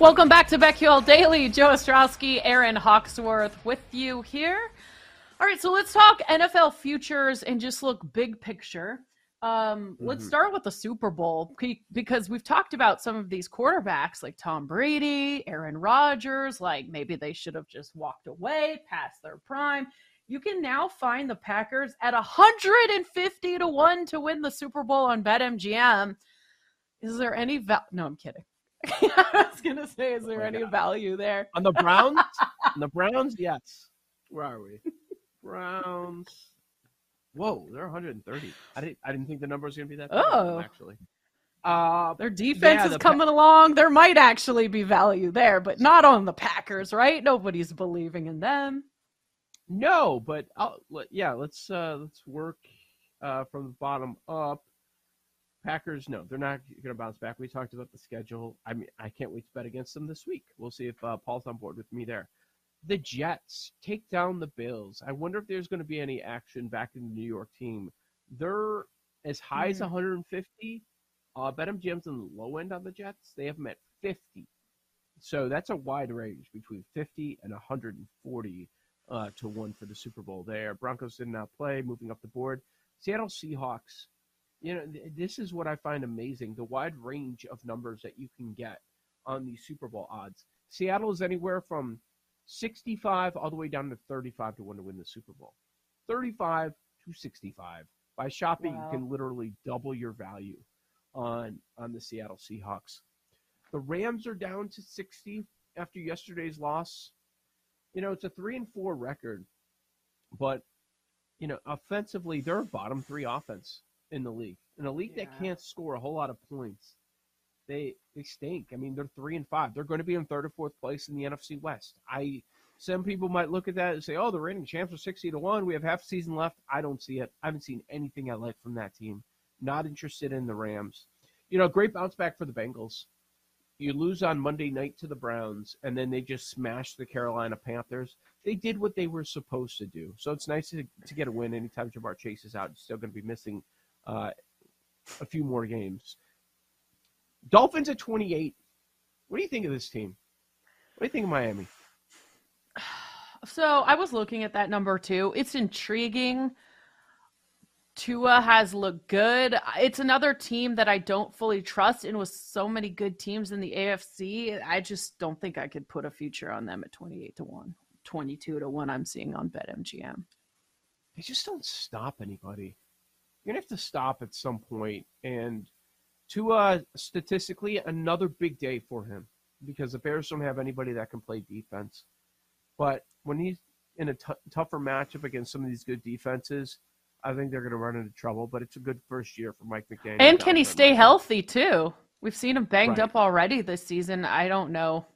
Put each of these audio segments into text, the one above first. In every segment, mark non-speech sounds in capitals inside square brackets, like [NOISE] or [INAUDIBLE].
Welcome back to BetQL Daily. Joe Ostrowski, Aaron Hawksworth with you here. All right, so let's talk NFL futures and just look big picture. Um, mm-hmm. Let's start with the Super Bowl because we've talked about some of these quarterbacks like Tom Brady, Aaron Rodgers, like maybe they should have just walked away past their prime. You can now find the Packers at 150 to 1 to win the Super Bowl on BetMGM. Is there any val- No, I'm kidding. [LAUGHS] I was gonna say, is there oh any God. value there on the Browns? [LAUGHS] on the Browns, yes. Where are we? Browns. Whoa, they're 130. I didn't. I didn't think the number was gonna be that. Oh, actually. Uh, Their defense yeah, is the coming pa- along. There might actually be value there, but not on the Packers, right? Nobody's believing in them. No, but I'll, yeah, let's uh, let's work uh, from the bottom up. Packers, no, they're not going to bounce back. We talked about the schedule. I mean, I can't wait to bet against them this week. We'll see if uh, Paul's on board with me there. The Jets take down the Bills. I wonder if there's going to be any action back in the New York team. They're as high mm-hmm. as 150. Uh, BetMGM's on the low end on the Jets. They have them at 50. So that's a wide range between 50 and 140 uh, to one for the Super Bowl there. Broncos did not play, moving up the board. Seattle Seahawks you know, this is what I find amazing the wide range of numbers that you can get on these Super Bowl odds. Seattle is anywhere from 65 all the way down to 35 to 1 to win the Super Bowl. 35 to 65. By shopping, wow. you can literally double your value on on the Seattle Seahawks. The Rams are down to 60 after yesterday's loss. You know, it's a 3 and 4 record, but you know, offensively, they're a bottom 3 offense in the league. In a league yeah. that can't score a whole lot of points, they they stink. I mean, they're three and five. They're going to be in third or fourth place in the NFC West. I some people might look at that and say, "Oh, the reigning champs are sixty to one. We have half season left." I don't see it. I haven't seen anything I like from that team. Not interested in the Rams. You know, great bounce back for the Bengals. You lose on Monday night to the Browns, and then they just smash the Carolina Panthers. They did what they were supposed to do. So it's nice to, to get a win anytime Ja'Marr Chase is out. You're still going to be missing uh, a few more games. Dolphins at 28. What do you think of this team? What do you think of Miami? [SIGHS] So I was looking at that number too. It's intriguing. Tua has looked good. It's another team that I don't fully trust. And with so many good teams in the AFC, I just don't think I could put a future on them at 28 to 1, 22 to 1 I'm seeing on BetMGM. They just don't stop anybody you're gonna have to stop at some point. And to uh, statistically, another big day for him because the Bears don't have anybody that can play defense. But when he's in a t- tougher matchup against some of these good defenses, I think they're going to run into trouble. But it's a good first year for Mike McDaniel. And can he stay healthy too? We've seen him banged right. up already this season. I don't know.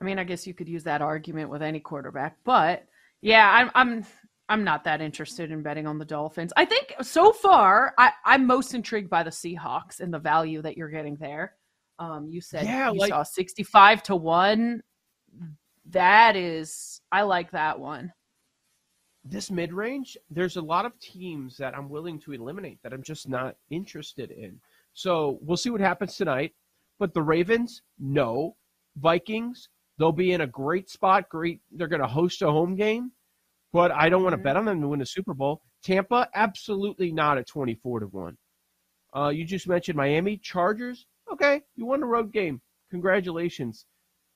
I mean, I guess you could use that argument with any quarterback, but yeah, I'm I'm I'm not that interested in betting on the Dolphins. I think so far, I, I'm most intrigued by the Seahawks and the value that you're getting there. Um, you said yeah, you like, saw 65 to 1. That is, I like that one. This mid range, there's a lot of teams that I'm willing to eliminate that I'm just not interested in. So we'll see what happens tonight. But the Ravens, no. Vikings, they'll be in a great spot. Great. They're going to host a home game but I don't want to bet on them to win the Super Bowl. Tampa, absolutely not at 24 to 1. Uh, you just mentioned Miami Chargers. Okay, you won a road game. Congratulations.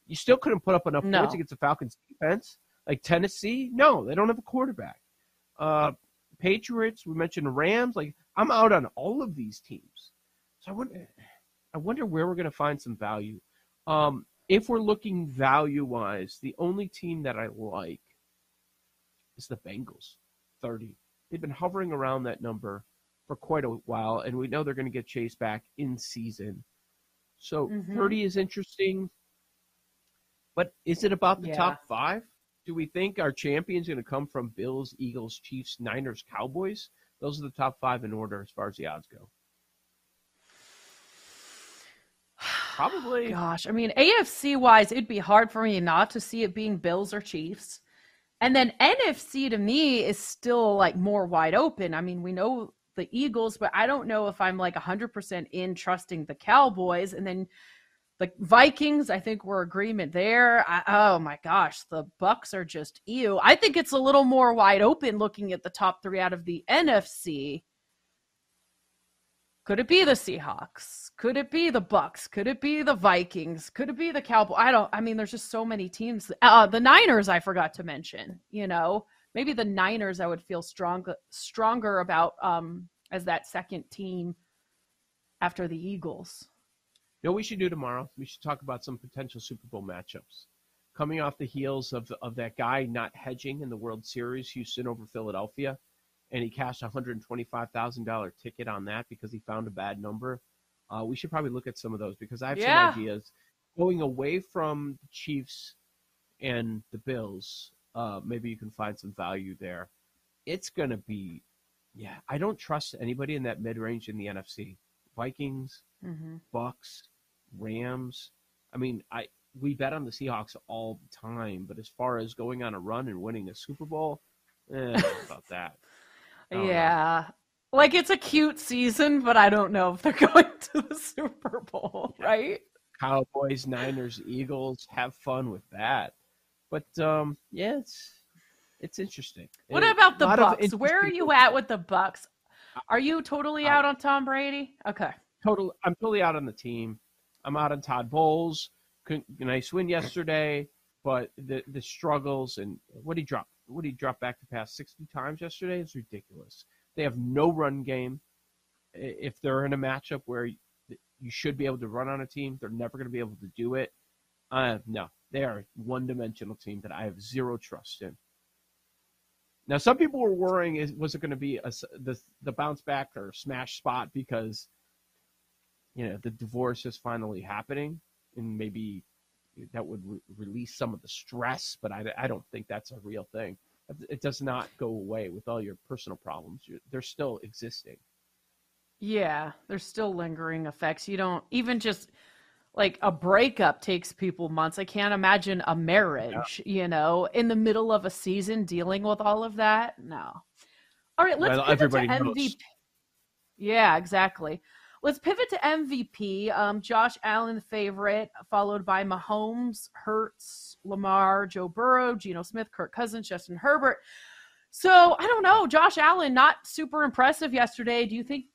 You still couldn't put up enough no. points against the Falcons defense. Like Tennessee, no, they don't have a quarterback. Uh, Patriots, we mentioned Rams. Like I'm out on all of these teams, so I wonder, I wonder where we're going to find some value. Um, if we're looking value wise, the only team that I like is the Bengals, thirty. They've been hovering around that number for quite a while, and we know they're going to get chased back in season. So Mhm. 30 is interesting. But is it about the Yeah. top five? Do we think our champion's going to come from Bills, Eagles, Chiefs, Niners, Cowboys? Those are the top five in order as far as the odds go. Probably. [SIGHS] Gosh, I mean, AFC wise, it'd be hard for me not to see it being Bills or Chiefs. And then NFC to me is still like more wide open. I mean, we know the Eagles, but I don't know if I'm like 100% in trusting the Cowboys. And then the Vikings, I think we're agreement there. I, oh my gosh, the Bucks are just ew. I think it's a little more wide open looking at the top three out of the NFC. Could it be the Seahawks? Could it be the Bucks? Could it be the Vikings? Could it be the Cowboys? I don't. I mean, there's just so many teams. Uh, the Niners, I forgot to mention. You know, maybe the Niners, I would feel stronger stronger about um, as that second team after the Eagles. You know what we should do tomorrow? We should talk about some potential Super Bowl matchups. Coming off the heels of, of that guy not hedging in the World Series, Houston over Philadelphia, and he cashed a $125,000 ticket on that because he found a bad number. Uh, we should probably look at some of those because I have Yeah. some ideas. Going away from the Chiefs and the Bills, uh, maybe you can find some value there. It's going to be, yeah, I don't trust anybody in that mid range in the NFC. Vikings, Mm-hmm. Bucks, Rams. I mean, I we bet on the Seahawks all the time, but as far as going on a run and winning a Super Bowl, eh, I don't know about [LAUGHS] that. Don't know. Yeah. Like it's a cute season, but I don't know if they're [LAUGHS] going to the Super Bowl, right? Cowboys, Niners, Eagles, have fun with that. But um, yeah, it's it's interesting. What about the Bucks? Where are you at with the Bucks? Are you totally Out. out on Tom Brady? Okay. total I'm totally out on the team. I'm out on Todd Bowles. Couldn't nice win yesterday, but the the struggles and what he dropped what he dropped back to pass 60 times yesterday is ridiculous. They have no run game. If they're in a matchup where you should be able to run on a team, they're never going to be able to do it. Uh, no, they are a one-dimensional team that I have zero trust in. Now, some people were worrying: was it going to be a the the bounce back or smash spot because you know the divorce is finally happening, and maybe that would re- release some of the stress. But I, I don't think that's a real thing. It does not go away with all your personal problems. You're, they're still existing. Yeah, there's still lingering effects. You don't even just like a breakup takes people months. I can't imagine a marriage, you know, in the middle of a season dealing with all of that. No. All right, let's Well, everybody to knows. Yeah, exactly. Let's pivot to MVP. Um, Josh Allen, favorite, followed by Mahomes, Hurts, Lamar, Joe Burrow, Geno Smith, Kirk Cousins, Justin Herbert. So I don't know. Josh Allen, not super impressive yesterday. Do you think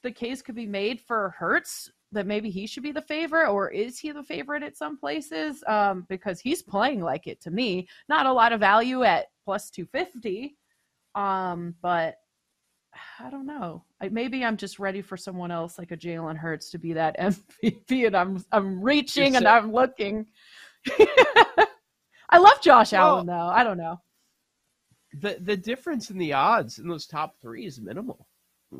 the case could be made for Hurts that maybe he should be the favorite, or is he the favorite at some places? Um, because he's playing like it to me. Not a lot of value at plus two fifty. Um, but I don't know. I, maybe I'm just ready for someone else like a Jalen Hurts to be that [LAUGHS] MVP, and I'm I'm reaching and so- I'm looking. [LAUGHS] I love Josh Well- Allen though. I don't know. the the difference in the odds in those top three is minimal.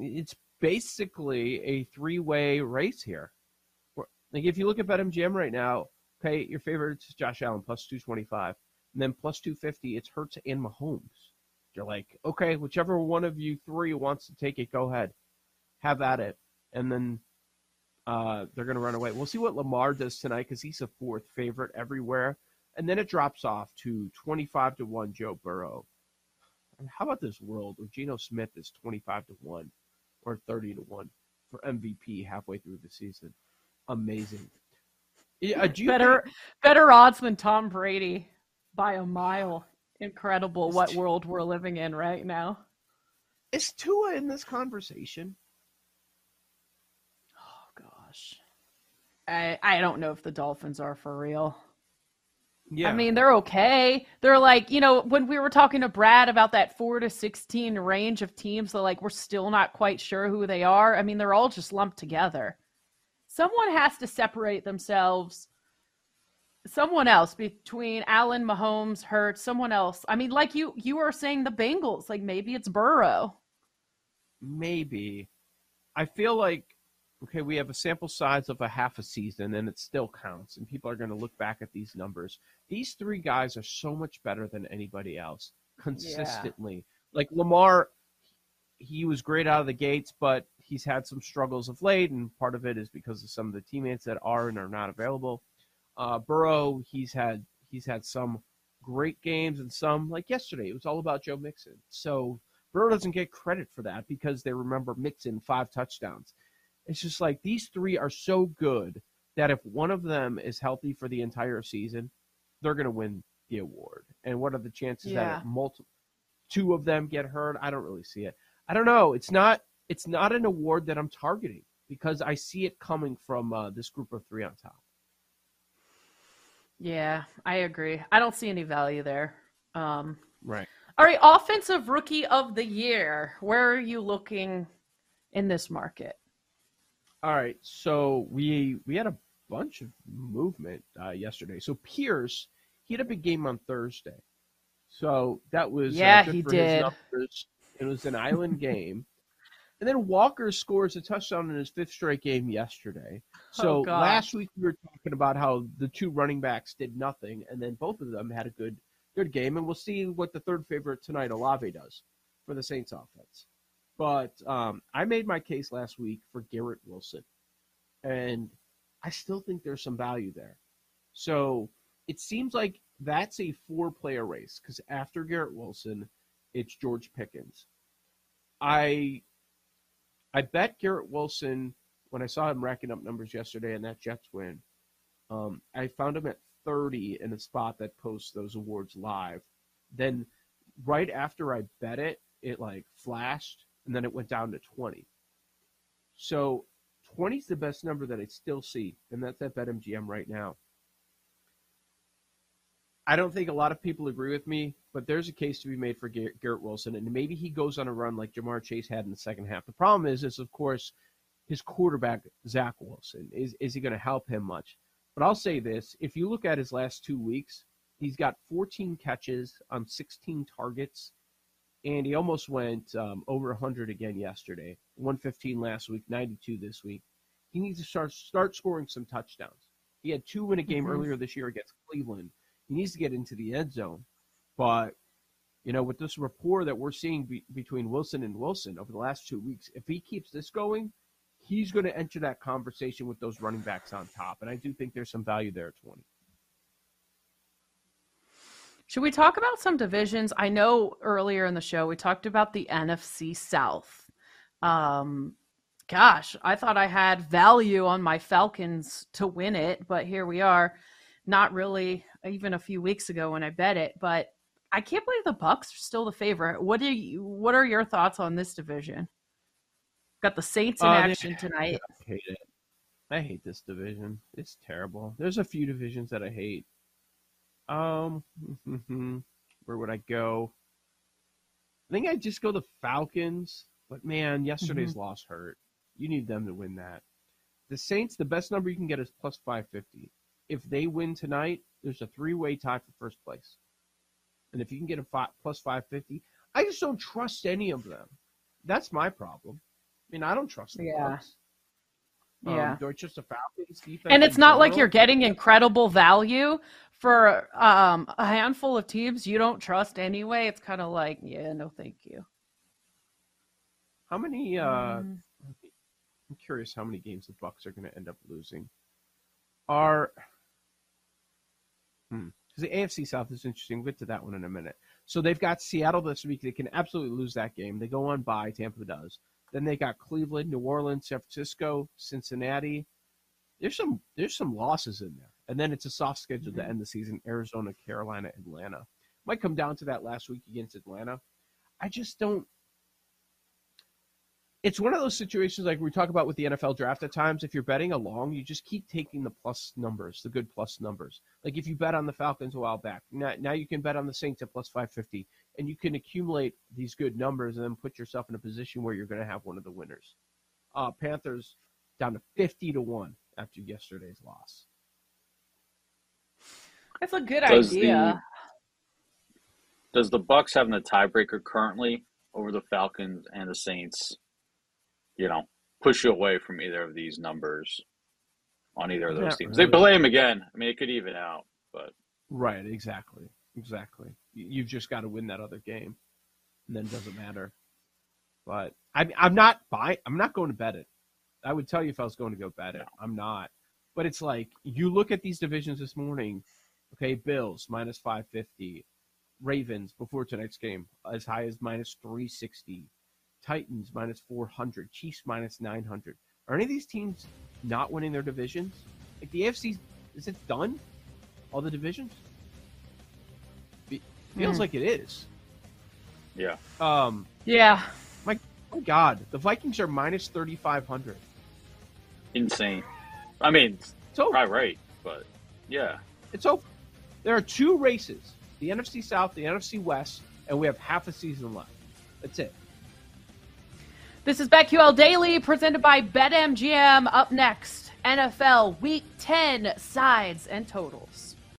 It's basically a three way race here. Like if you look at BetMGM right now, okay, your favorite is Josh Allen plus two twenty five, and then plus two fifty, it's Hurts and Mahomes. You're like, okay, whichever one of you three wants to take it, go ahead, have at it, and then uh, they're gonna run away. We'll see what Lamar does tonight because he's a fourth favorite everywhere, and then it drops off to twenty five to one Joe Burrow. And how about this world where Geno Smith is 25 to 1 or 30 to 1 for MVP halfway through the season? Amazing. Yeah, uh, better think- better odds than Tom Brady by a mile. Incredible It's what too- world we're living in right now. is Tua in this conversation? Oh gosh. I I don't know if the Dolphins are for real. Yeah. I mean, they're okay. They're like, you know, when we were talking to Brad about that four to 16 range of teams, that like we're still not quite sure who they are. I mean, they're all just lumped together. Someone has to separate themselves. Someone else between Allen, Mahomes, Hurts, someone else. I mean, like you, you are saying the Bengals, like maybe it's Burrow. maybe. I feel like okay, we have a sample size of a half a season and it still counts and people are going to look back at these numbers. These three guys are so much better than anybody else consistently. Like Lamar he was great out of the gates, but he's had some struggles of late and part of it is because of some of the teammates that are and are not available. Uh, Burrow, he's had he's had some great games and some like yesterday. It was all about Joe Mixon. So Burrow doesn't get credit for that because they remember Mixon five touchdowns. It's just like these three are so good that if one of them is healthy for the entire season, they're going to win the award. And what are the chances Yeah. that multiple two of them get hurt? I don't really see it. I don't know. It's not it's not an award that I'm targeting because I see it coming from uh, this group of three on top. Yeah, I agree. I don't see any value there. Um, Right. all right, offensive rookie of the year. Where are you looking in this market? All right, so we we had a bunch of movement uh, yesterday. So Pierce, he had a big game on Thursday, so that was uh, Yeah, good he did. It was an island [LAUGHS] game, and then Walker scores a touchdown in his fifth straight game yesterday. So Oh, last week we were talking about how the two running backs did nothing, and then both of them had a good good game, and we'll see what the third favorite tonight, Olave, does for the Saints offense. But um, I made my case last week for Garrett Wilson, and I still think there's some value there. So it seems like that's a four-player race because after Garrett Wilson, it's George Pickens. I I bet Garrett Wilson when I saw him racking up numbers yesterday in that Jets win. Um, I found him at 30 in a spot that posts those awards live. Then right after I bet it, it like flashed and then it went down to 20. So 20 is the best number that I still see, and that's at BetMGM right now. I don't think a lot of people agree with me, but there's a case to be made for Garrett Wilson, and maybe he goes on a run like Ja'Marr Chase had in the second half. The problem is, is of course, his quarterback Zach Wilson. Is is he going to help him much? But I'll say this: if you look at his last two weeks, he's got 14 catches on 16 targets, and he almost went um, over 100 again yesterday. 115 last week, 92 this week. He needs to start start scoring some touchdowns. He had two in a game Mhm. earlier this year against Cleveland. He needs to get into the end zone, but you know, with this rapport that we're seeing be- between Wilson and Wilson over the last two weeks, if he keeps this going, he's going to enter that conversation with those running backs on top. And I do think there's some value there at 20. Should we talk about some divisions? I know earlier in the show we talked about the NFC South. Um, gosh, I thought I had value on my Falcons to win it, but here we are. Not really, even a few weeks ago when I bet it, but I can't believe the Bucks are still the favorite. What do you? What are your thoughts on this division? Got the Saints in Uh, action tonight. I hate it. I hate this division. It's terrible. There's a few divisions that I hate. Um, [LAUGHS] where would I go? I think I'd just go the Falcons. But man, yesterday's loss hurt. You need them to win that. The Saints, the best number you can get is plus 550. If they win tonight, there's a three-way tie for first place. And if you can get a fi- plus 550, I just don't trust any of them. That's my problem. I mean, I don't trust the Yeah. Bucks. Um, Yeah. do I trust the Falcons defense? and it's in not like you're getting incredible value for um, a handful of teams you don't trust anyway. It's kind of like, yeah, no, thank you. How many? Uh, Mm. I'm curious how many games the Bucks are going to end up losing. Are because the AFC South is interesting. We'll get to that one in a minute. So they've got Seattle this week. They can absolutely lose that game. They go on bye. Tampa does. Then they got Cleveland, New Orleans, San Francisco, Cincinnati. There's some there's some losses in there, and then it's a soft schedule to mm-hmm. end the season: Arizona, Carolina, Atlanta. Might come down to that last week against Atlanta. I just don't. It's one of those situations like we talk about with the NFL draft at times. If you're betting along, you just keep taking the plus numbers, the good plus numbers. Like if you bet on the Falcons a while back, now, now you can bet on the Saints at plus 550, and you can accumulate these good numbers and then put yourself in a position where you're going to have one of the winners. Uh, Panthers down to 50 to 1 after yesterday's loss. That's a good Does idea. Does the Bucks having the tiebreaker currently over the Falcons and the Saints, you know, push you away from either of these numbers on either of those Not teams? really. They play them again. I mean, it could even out, but Right, exactly. Exactly. You- You've just got to win that other game. And then it doesn't matter. But I'm I'm not buying, I'm not going to bet it. I would tell you if I was going to go bet it. I'm not. But it's like, you look at these divisions this morning, okay, Bills minus 550, Ravens before tonight's game as high as minus 360, Titans minus 400, Chiefs minus 900. Are any of these teams not winning their divisions? Like the AFC, is it done? All the divisions? Fe- Feels Hmm. like it is. yeah. Um, yeah. my God, the Vikings are minus 3,500. Insane. I mean, It's over. probably right, but yeah. It's over. There are two races the NFC South, the NFC West, and we have half a season left. That's it. This is BetQL Daily presented by BetMGM. Up next, NFL Week 10 sides and totals.